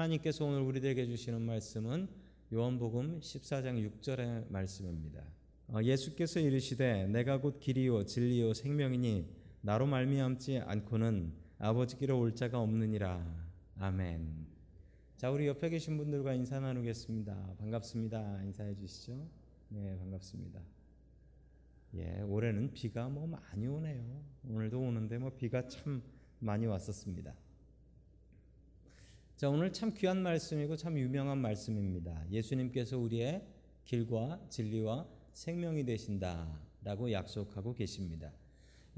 하나님께서 오늘 우리들에게 주시는 말씀은 요한복음 14장 6절의 말씀입니다. 어, 예수께서 이르시되 내가 곧 길이요 진리요 생명이니 나로 말미암지 않고는 아버지께로 올 자가 없느니라. 아멘. 자, 우리 옆에 계신 분들과 인사 나누겠습니다. 반갑습니다. 인사해 주시죠. 네, 반갑습니다. 예, 올해는 비가 뭐 많이 오네요. 오늘도 오는데 뭐 비가 참 많이 왔었습니다. 자, 오늘 참 귀한 말씀이고 참 유명한 말씀입니다. 예수님께서 우리의 길과 진리와 생명이 되신다라고 약속하고 계십니다.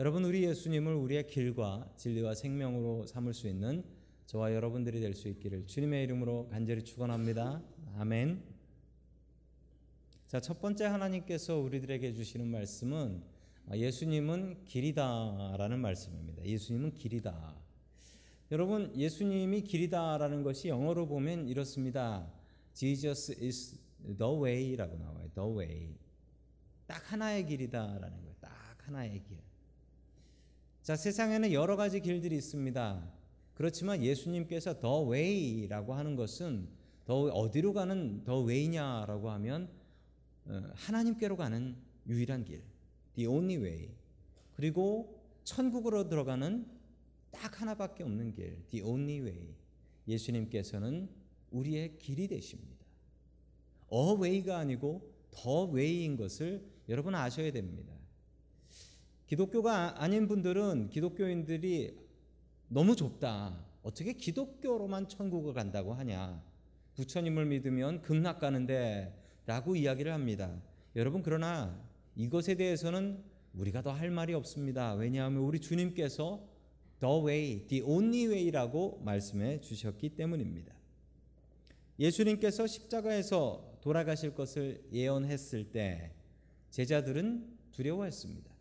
여러분, 우리 예수님을 우리의 길과 진리와 생명으로 삼을 수 있는 저와 여러분들이 될 수 있기를 주님의 이름으로 간절히 축원합니다. 아멘. 자, 첫 번째 하나님께서 우리들에게 주시는 말씀은 예수님은 길이다라는 말씀입니다. 예수님은 길이다. 여러분, 예수님이 길이다라는 것이 영어로 보면 이렇습니다. Jesus is the way라고 나와요. The way. 딱 하나의 길이다라는 거예요. 딱 하나의 길. 자, 세상에는 여러 가지 길들이 있습니다. 그렇지만 예수님께서 the way라고 하는 것은 더 어디로 가는 the way냐라고 하면 하나님께로 가는 유일한 길, the only way. 그리고 천국으로 들어가는 딱 하나밖에 없는 길, the only way. 예수님께서는 우리의 길이 되십니다. a way가 아니고 the way인 것을 여러분 아셔야 됩니다. 기독교가 아닌 분들은 기독교인들이 너무 좁다. 어떻게 기독교로만 천국을 간다고 하냐? 부처님을 믿으면 극락 가는데 라고 이야기를 합니다. 여러분 그러나 이것에 대해서는 우리가 더 할 말이 없습니다. 왜냐하면 우리 주님께서 the way, the only way라고 말씀해 주셨기 때문입니다. 예수님께서 십자가에서 돌아가실 것을 예언했을 때 제자들은 두려워했습니다.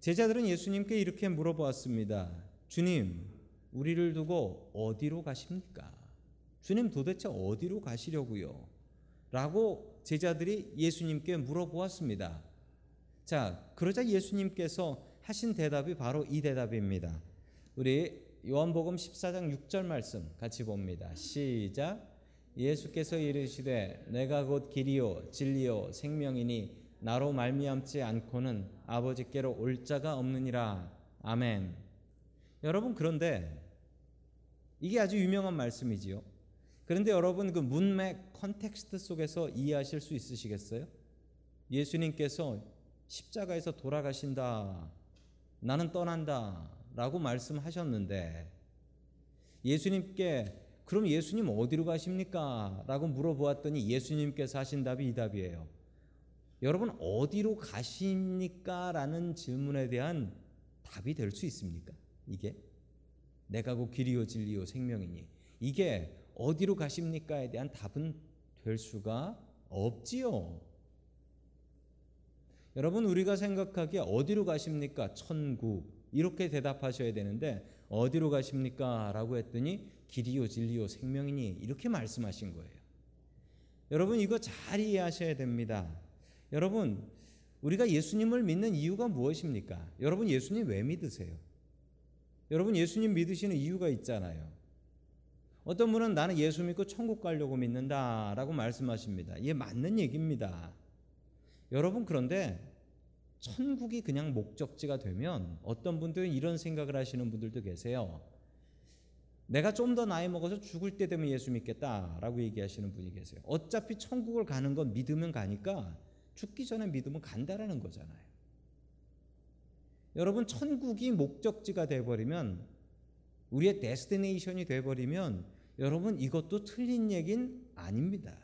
제자들은 예수님께 이렇게 물어보았습니다. 주님, 우리를 두고 어디로 가십니까? 주님 도대체 어디로 가시려고요? 라고 제자들이 예수님께 물어보았습니다. 자, 그러자 예수님께서 하신 대답이 바로 이 대답입니다. 우리 요한복음 14장 6절 말씀 같이 봅니다. 시작. 예수께서 이르시되 내가 곧 길이요 진리요 생명이니 나로 말미암지 않고는 아버지께로 올 자가 없느니라. 아멘. 여러분 그런데 이게 아주 유명한 말씀이지요. 그런데 여러분 그 문맥 context 속에서 이해하실 수 있으시겠어요? 예수님께서 십자가에서 돌아가신다. 나는 떠난다. 라고 말씀하셨는데 예수님께 그럼 예수님 어디로 가십니까? 라고 물어보았더니 예수님께서 하신 답이 이 답이에요. 여러분 어디로 가십니까? 라는 질문에 대한 답이 될 수 있습니까? 이게 내가 곧 길이요 진리요 생명이니 이게 어디로 가십니까에 대한 답은 될 수가 없지요. 여러분 우리가 생각하기에 어디로 가십니까? 천국 이렇게 대답하셔야 되는데 어디로 가십니까? 라고 했더니 길이요 진리요 생명이니 이렇게 말씀하신 거예요. 여러분 이거 잘 이해하셔야 됩니다. 여러분 우리가 예수님을 믿는 이유가 무엇입니까? 여러분 예수님 왜 믿으세요? 여러분 예수님 믿으시는 이유가 있잖아요. 어떤 분은 나는 예수 믿고 천국 가려고 믿는다라고 말씀하십니다. 이게 맞는 얘기입니다. 여러분 그런데 천국이 그냥 목적지가 되면 어떤 분들은 이런 생각을 하시는 분들도 계세요. 내가 좀 더 나이 먹어서 죽을 때 되면 예수 믿겠다라고 얘기하시는 분이 계세요. 어차피 천국을 가는 건 믿으면 가니까 죽기 전에 믿으면 간다라는 거잖아요. 여러분 천국이 목적지가 돼 버리면 우리의 데스티네이션이 돼 버리면 여러분 이것도 틀린 얘긴 아닙니다.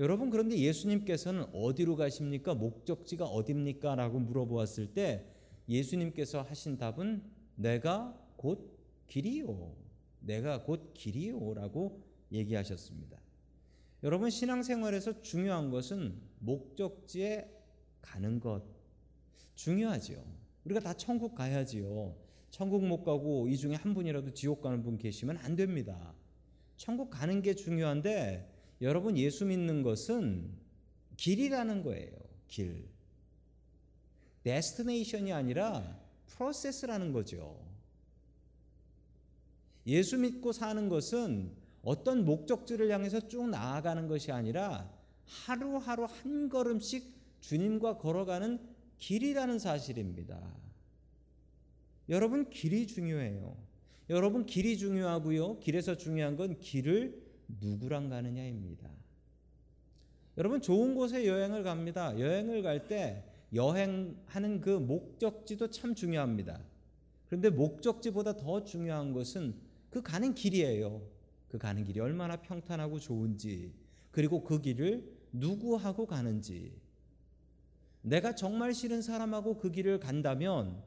여러분 그런데 예수님께서는 어디로 가십니까? 목적지가 어딥니까? 라고 물어보았을 때 예수님께서 하신 답은 내가 곧 길이요. 내가 곧 길이요. 라고 얘기하셨습니다. 여러분 신앙생활에서 중요한 것은 목적지에 가는 것 중요하지요. 우리가 다 천국 가야지요. 천국 못 가고 이 중에 한 분이라도 지옥 가는 분 계시면 안 됩니다. 천국 가는 게 중요한데 여러분 예수 믿는 것은 길이라는 거예요. 길. 데스티네이션이 아니라 프로세스라는 거죠. 예수 믿고 사는 것은 어떤 목적지를 향해서 쭉 나아가는 것이 아니라 하루하루 한 걸음씩 주님과 걸어가는 길이라는 사실입니다. 여러분 길이 중요해요. 여러분 길이 중요하고요. 길에서 중요한 건 길을 누구랑 가느냐입니다. 여러분 좋은 곳에 여행을 갑니다. 여행을 갈 때 여행하는 그 목적지도 참 중요합니다. 그런데 목적지보다 더 중요한 것은 그 가는 길이에요. 그 가는 길이 얼마나 평탄하고 좋은지, 그리고 그 길을 누구하고 가는지. 내가 정말 싫은 사람하고 그 길을 간다면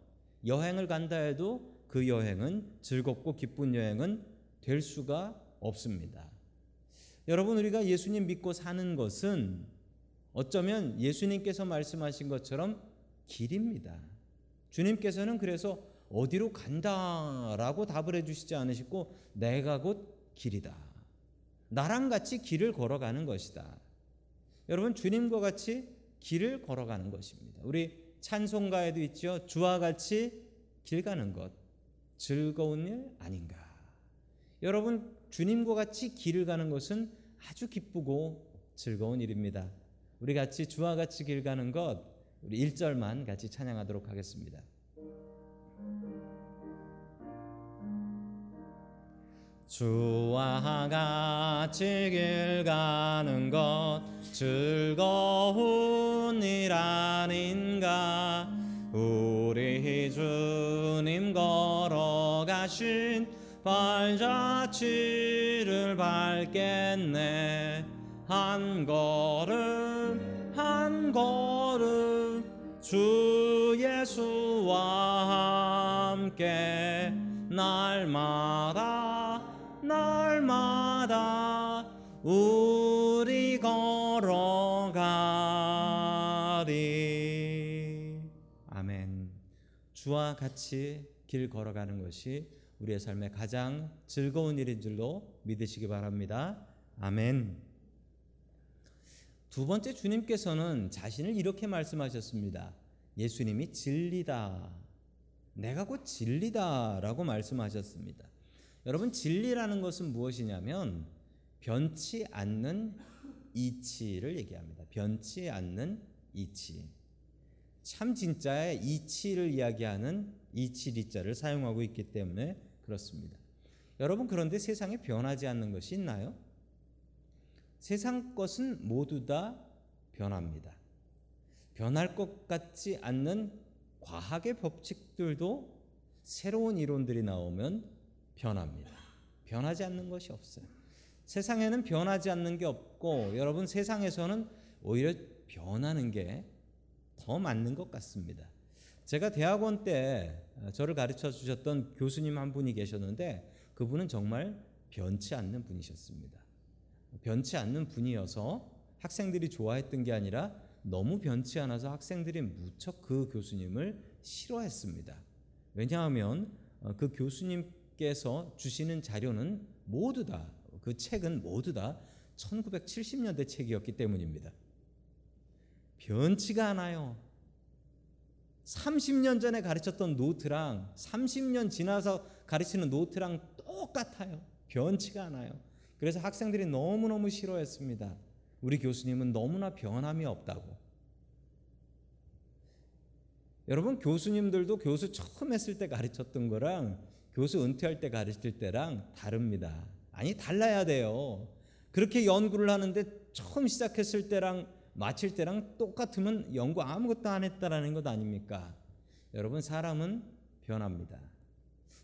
여행을 간다 해도 그 여행은 즐겁고 기쁜 여행은 될 수가 없습니다. 여러분 우리가 예수님 믿고 사는 것은 어쩌면 예수님께서 말씀하신 것처럼 길입니다. 주님께서는 그래서 어디로 간다라고 답을 해주시지 않으시고 내가 곧 길이다. 나랑 같이 길을 걸어가는 것이다. 여러분 주님과 같이 길을 걸어가는 것입니다. 우리 찬송가에도 있죠. 주와 같이 길 가는 것 즐거운 일 아닌가. 여러분 주님과 같이 길을 가는 것은 아주 기쁘고 즐거운 일입니다. 우리 같이 주와 같이 길 가는 것 우리 1절만 같이 찬양하도록 하겠습니다. 주와 같이 길 가는 것 즐거운 일 아닌가 우리 주님 걸어가신 발자취를 밟겠네. 한 걸음 한 걸음 주 예수와 함께 날마다 날마다 우리 걸어가리. 아멘. 주와 같이 길 걸어가는 것이 우리의 삶의 가장 즐거운 일인 줄로 믿으시기 바랍니다 아멘 두 번째 주님께서는 자신을 이렇게 말씀하셨습니다. 예수님이 진리다. 내가 곧 진리다라고 말씀하셨습니다. 여러분 진리라는 것은 무엇이냐면 변치 않는 이치를 얘기합니다. 변치 않는 이치. 참 진짜의 이치를 이야기하는 이치리자를 사용하고 있기 때문에 그렇습니다. 여러분 그런데 세상에 변하지 않는 것이 있나요? 세상 것은 모두 다 변합니다. 변할 것 같지 않는 과학의 법칙들도 새로운 이론들이 나오면 변합니다. 변하지 않는 것이 없어요. 세상에는 변하지 않는 게 없고 여러분 세상에서는 오히려 변하는 게 더 맞는 것 같습니다. 제가 대학원 때 저를 가르쳐 주셨던 교수님 한 분이 계셨는데 그분은 정말 변치 않는 분이셨습니다. 변치 않는 분이어서 학생들이 좋아했던 게 아니라 너무 변치 않아서 학생들이 무척 그 교수님을 싫어했습니다. 왜냐하면 그 교수님께서 주시는 자료는 모두 다, 그 책은 모두 다 1970년대 책이었기 때문입니다. 변치가 않아요. 30년 전에 가르쳤던 노트랑 30년 지나서 가르치는 노트랑 똑같아요. 변치가 않아요. 그래서 학생들이 너무너무 싫어했습니다. 우리 교수님은 너무나 변함이 없다고. 여러분 교수님들도 교수 처음 했을 때 가르쳤던 거랑 교수 은퇴할 때 가르칠 때랑 다릅니다. 아니 달라야 돼요. 그렇게 연구를 하는데 처음 시작했을 때랑 마칠 때랑 똑같으면 연구 아무것도 안 했다라는 것 아닙니까? 여러분 사람은 변합니다.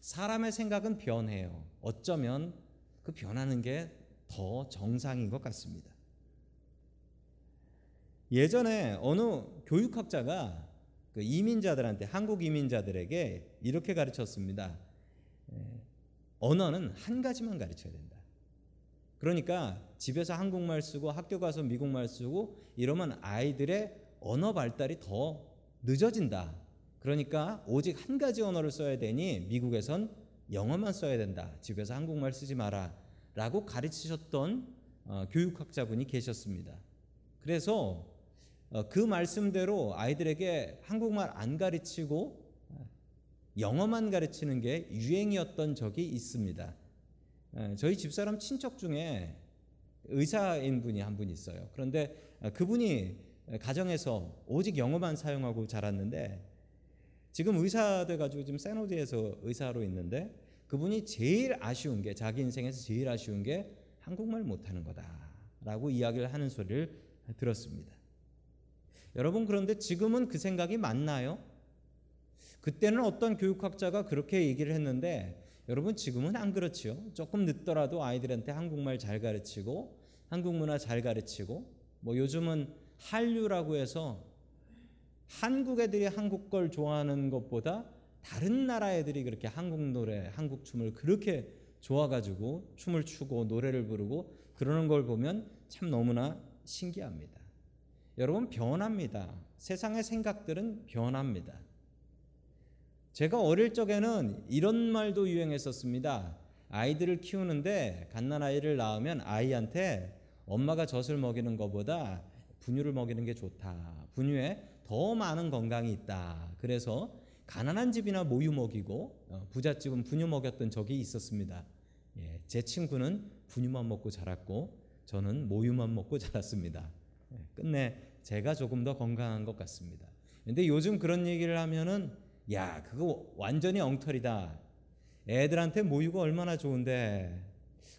사람의 생각은 변해요. 어쩌면 그 변하는 게 더 정상인 것 같습니다. 예전에 어느 교육학자가 그 이민자들한테 한국 이민자들에게 이렇게 가르쳤습니다. 언어는 한 가지만 가르쳐야 된다. 그러니까 집에서 한국말 쓰고 학교 가서 미국말 쓰고 이러면 아이들의 언어 발달이 더 늦어진다. 그러니까 오직 한 가지 언어를 써야 되니 미국에선 영어만 써야 된다. 집에서 한국말 쓰지 마라. 라고 가르치셨던 어, 교육학자분이 계셨습니다. 그래서 어, 그 말씀대로 아이들에게 한국말 안 가르치고 영어만 가르치는 게 유행이었던 적이 있습니다. 에, 저희 집사람 친척 중에 의사인 분이 한 분 있어요. 그런데 어, 그분이 가정에서 오직 영어만 사용하고 자랐는데 지금 의사 돼가지고 지금 세노드에서 의사로 있는데 그분이 제일 아쉬운 게 자기 인생에서 제일 아쉬운 게 한국말 못하는 거다라고 이야기를 하는 소리를 들었습니다. 여러분 그런데 지금은 그 생각이 맞나요? 그때는 어떤 교육학자가 그렇게 얘기를 했는데 여러분 지금은 안 그렇지요. 조금 늦더라도 아이들한테 한국말 잘 가르치고 한국 문화 잘 가르치고 뭐 요즘은 한류라고 해서 한국 애들이 한국 걸 좋아하는 것보다 다른 나라 애들이 그렇게 한국 노래, 한국 춤을 그렇게 좋아가지고 춤을 추고 노래를 부르고 그러는 걸 보면 참 너무나 신기합니다. 여러분 변합니다. 세상의 생각들은 변합니다. 제가 어릴 적에는 이런 말도 유행했었습니다. 아이들을 키우는데 갓난 아이를 낳으면 아이한테 엄마가 젖을 먹이는 것보다 분유를 먹이는 게 좋다. 분유에 더 많은 건강이 있다. 그래서 가난한 집이나 모유 먹이고 어, 부잣집은 분유 먹였던 적이 있었습니다. 예, 제 친구는 분유만 먹고 자랐고 저는 모유만 먹고 자랐습니다. 예, 끝내 제가 조금 더 건강한 것 같습니다. 근데 요즘 그런 얘기를 하면은 야 그거 완전히 엉터리다. 애들한테 모유가 얼마나 좋은데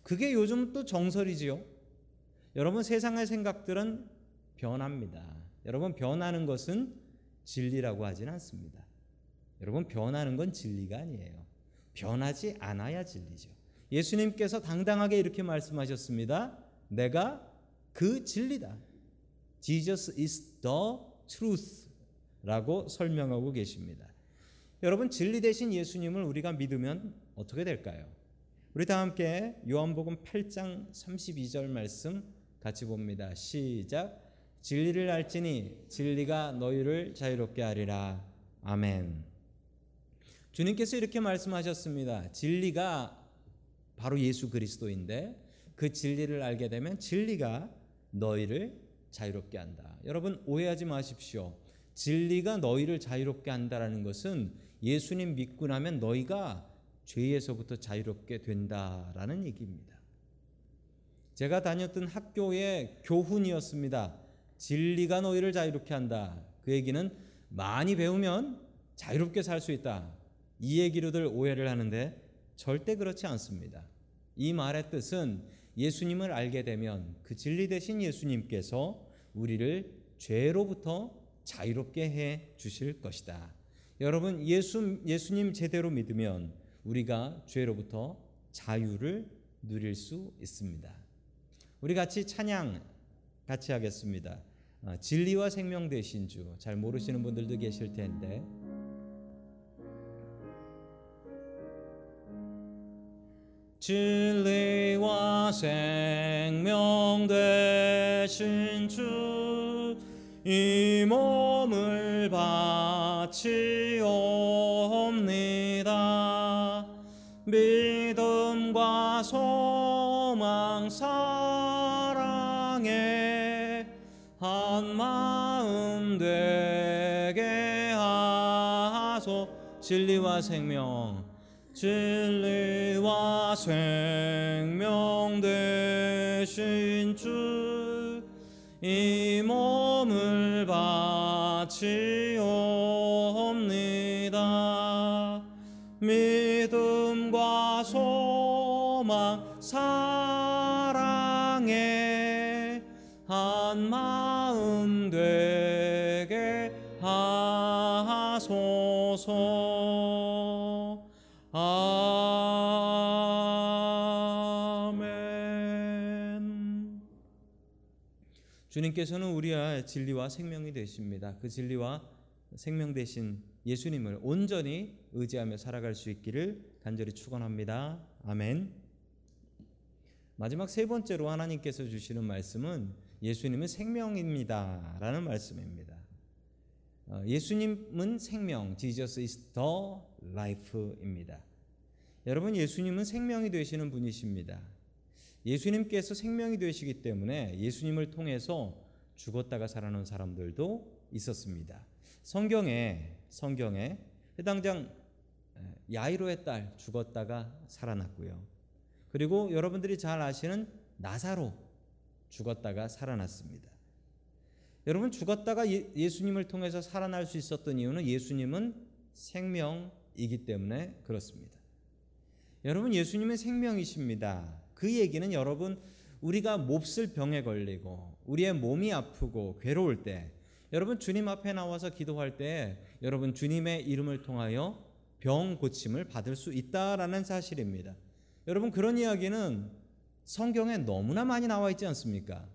그게 요즘 또 정설이지요. 여러분 세상의 생각들은 변합니다. 여러분 변하는 것은 진리라고 하진 않습니다. 여러분 변하는 건 진리가 아니에요. 변하지 않아야 진리죠. 예수님께서 당당하게 이렇게 말씀하셨습니다. 내가 그 진리다. Jesus is the truth. 라고 설명하고 계십니다. 여러분 진리 대신 예수님을 우리가 믿으면 어떻게 될까요? 우리 다 함께 요한복음 8장 32절 말씀 같이 봅니다. 시작. 진리를 알지니 진리가 너희를 자유롭게 하리라. 아멘. 주님께서 이렇게 말씀하셨습니다. 진리가 바로 예수 그리스도인데 그 진리를 알게 되면 진리가 너희를 자유롭게 한다. 여러분 오해하지 마십시오. 진리가 너희를 자유롭게 한다라는 것은 예수님 믿고 나면 너희가 죄에서부터 자유롭게 된다라는 얘기입니다. 제가 다녔던 학교의 교훈이었습니다. 진리가 너희를 자유롭게 한다. 그 얘기는 많이 배우면 자유롭게 살 수 있다. 이 얘기로들 오해를 하는데 절대 그렇지 않습니다. 이 말의 뜻은 예수님을 알게 되면 그 진리 대신 예수님께서 우리를 죄로부터 자유롭게 해 주실 것이다. 여러분 예수 예수님 제대로 믿으면 우리가 죄로부터 자유를 누릴 수 있습니다. 우리 같이 찬양 같이 하겠습니다. 아, 진리와 생명 되신 주 잘 모르시는 분들도 계실 텐데 진리와 생명 되신 주이 몸 을 바치옵니다. 믿음과 소망 사랑에 한 마음 되게 하소. 진리와 생명 진리와 생명 되신 주이 몸을 바치옵니다. 믿음과 소망 사랑에 한 마음 되게 하소서. 아 주님께서는 우리의 진리와 생명이 되십니다. 그 진리와 생명 되신 예수님을 온전히 의지하며 살아갈 수 있기를 간절히 축원합니다. 아멘. 마지막 세 번째로 하나님께서 주시는 말씀은 예수님은 생명입니다라는 말씀입니다. 어, 예수님은 생명, Jesus is the life입니다. 여러분 예수님은 생명이 되시는 분이십니다. 예수님께서 생명이 되시기 때문에 예수님을 통해서 죽었다가 살아난 사람들도 있었습니다. 성경에 성경에 해당장 야이로의 딸 죽었다가 살아났고요. 그리고 여러분들이 잘 아시는 나사로 죽었다가 살아났습니다. 여러분 죽었다가 예- 예수님을 통해서 살아날 수 있었던 이유는 예수님은 생명이기 때문에 그렇습니다. 여러분 예수님은 생명이십니다. 그 얘기는 여러분 우리가 몹쓸 병에 걸리고 우리의 몸이 아프고 괴로울 때 여러분 주님 앞에 나와서 기도할 때 여러분 주님의 이름을 통하여 병 고침을 받을 수 있다라는 사실입니다. 여러분 그런 이야기는 성경에 너무나 많이 나와 있지 않습니까?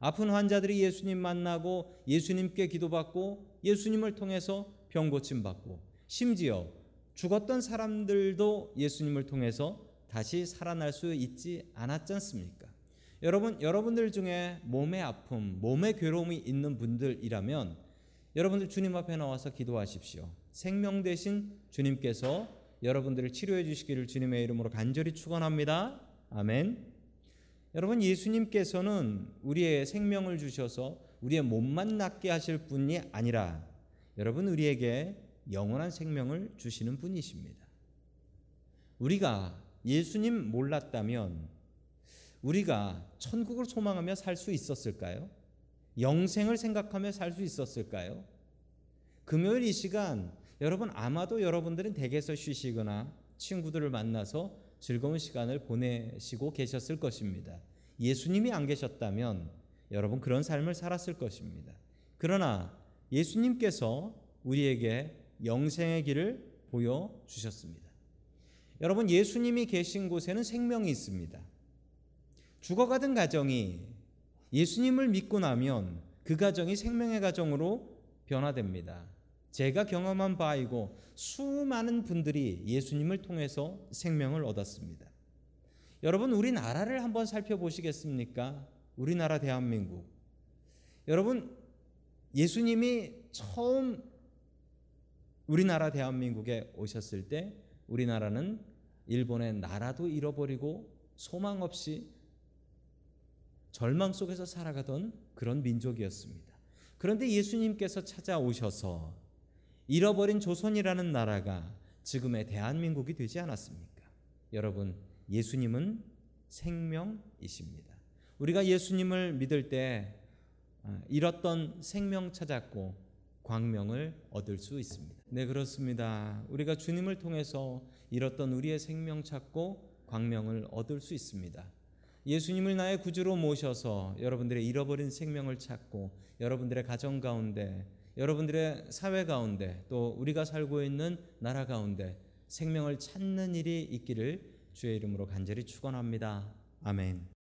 아픈 환자들이 예수님 만나고 예수님께 기도받고 예수님을 통해서 병 고침 받고 심지어 죽었던 사람들도 예수님을 통해서 다시 살아날 수 있지 않았지 않습니까? 여러분 여러분들 중에 몸의 아픔, 몸의 괴로움이 있는 분들이라면 여러분들 주님 앞에 나와서 기도하십시오. 생명 대신 주님께서 여러분들을 치료해 주시기를 주님의 이름으로 간절히 축원합니다. 아멘. 여러분 예수님께서는 우리의 생명을 주셔서 우리의 몸만 낫게 하실 분이 아니라 여러분 우리에게 영원한 생명을 주시는 분이십니다. 우리가 예수님 몰랐다면 우리가 천국을 소망하며 살 수 있었을까요? 영생을 생각하며 살 수 있었을까요? 금요일 이 시간 여러분 아마도 여러분들은 댁에서 쉬시거나 친구들을 만나서 즐거운 시간을 보내시고 계셨을 것입니다. 예수님이 안 계셨다면 여러분 그런 삶을 살았을 것입니다. 그러나 예수님께서 우리에게 영생의 길을 보여 주셨습니다. 여러분 예수님이 계신 곳에는 생명이 있습니다. 죽어가던 가정이 예수님을 믿고 나면 그 가정이 생명의 가정으로 변화됩니다. 제가 경험한 바이고 수많은 분들이 예수님을 통해서 생명을 얻었습니다. 여러분 우리나라를 한번 살펴보시겠습니까? 우리나라 대한민국. 여러분 예수님이 처음 우리나라 대한민국에 오셨을 때 우리나라는 일본의 나라도 잃어버리고 소망 없이 절망 속에서 살아가던 그런 민족이었습니다. 그런데 예수님께서 찾아오셔서 잃어버린 조선이라는 나라가 지금의 대한민국이 되지 않았습니까? 여러분, 예수님은 생명이십니다. 우리가 예수님을 믿을 때 아, 잃었던 생명 찾았고 광명을 얻을 수 있습니다. 네, 그렇습니다. 우리가 주님을 통해서 잃었던 우리의 생명 찾고 광명을 얻을 수 있습니다. 예수님을 나의 구주로 모셔서 여러분들의 잃어버린 생명을 찾고 여러분들의 가정 가운데 여러분들의 사회 가운데 또 우리가 살고 있는 나라 가운데 생명을 찾는 일이 있기를 주의 이름으로 간절히 축원합니다. 아멘.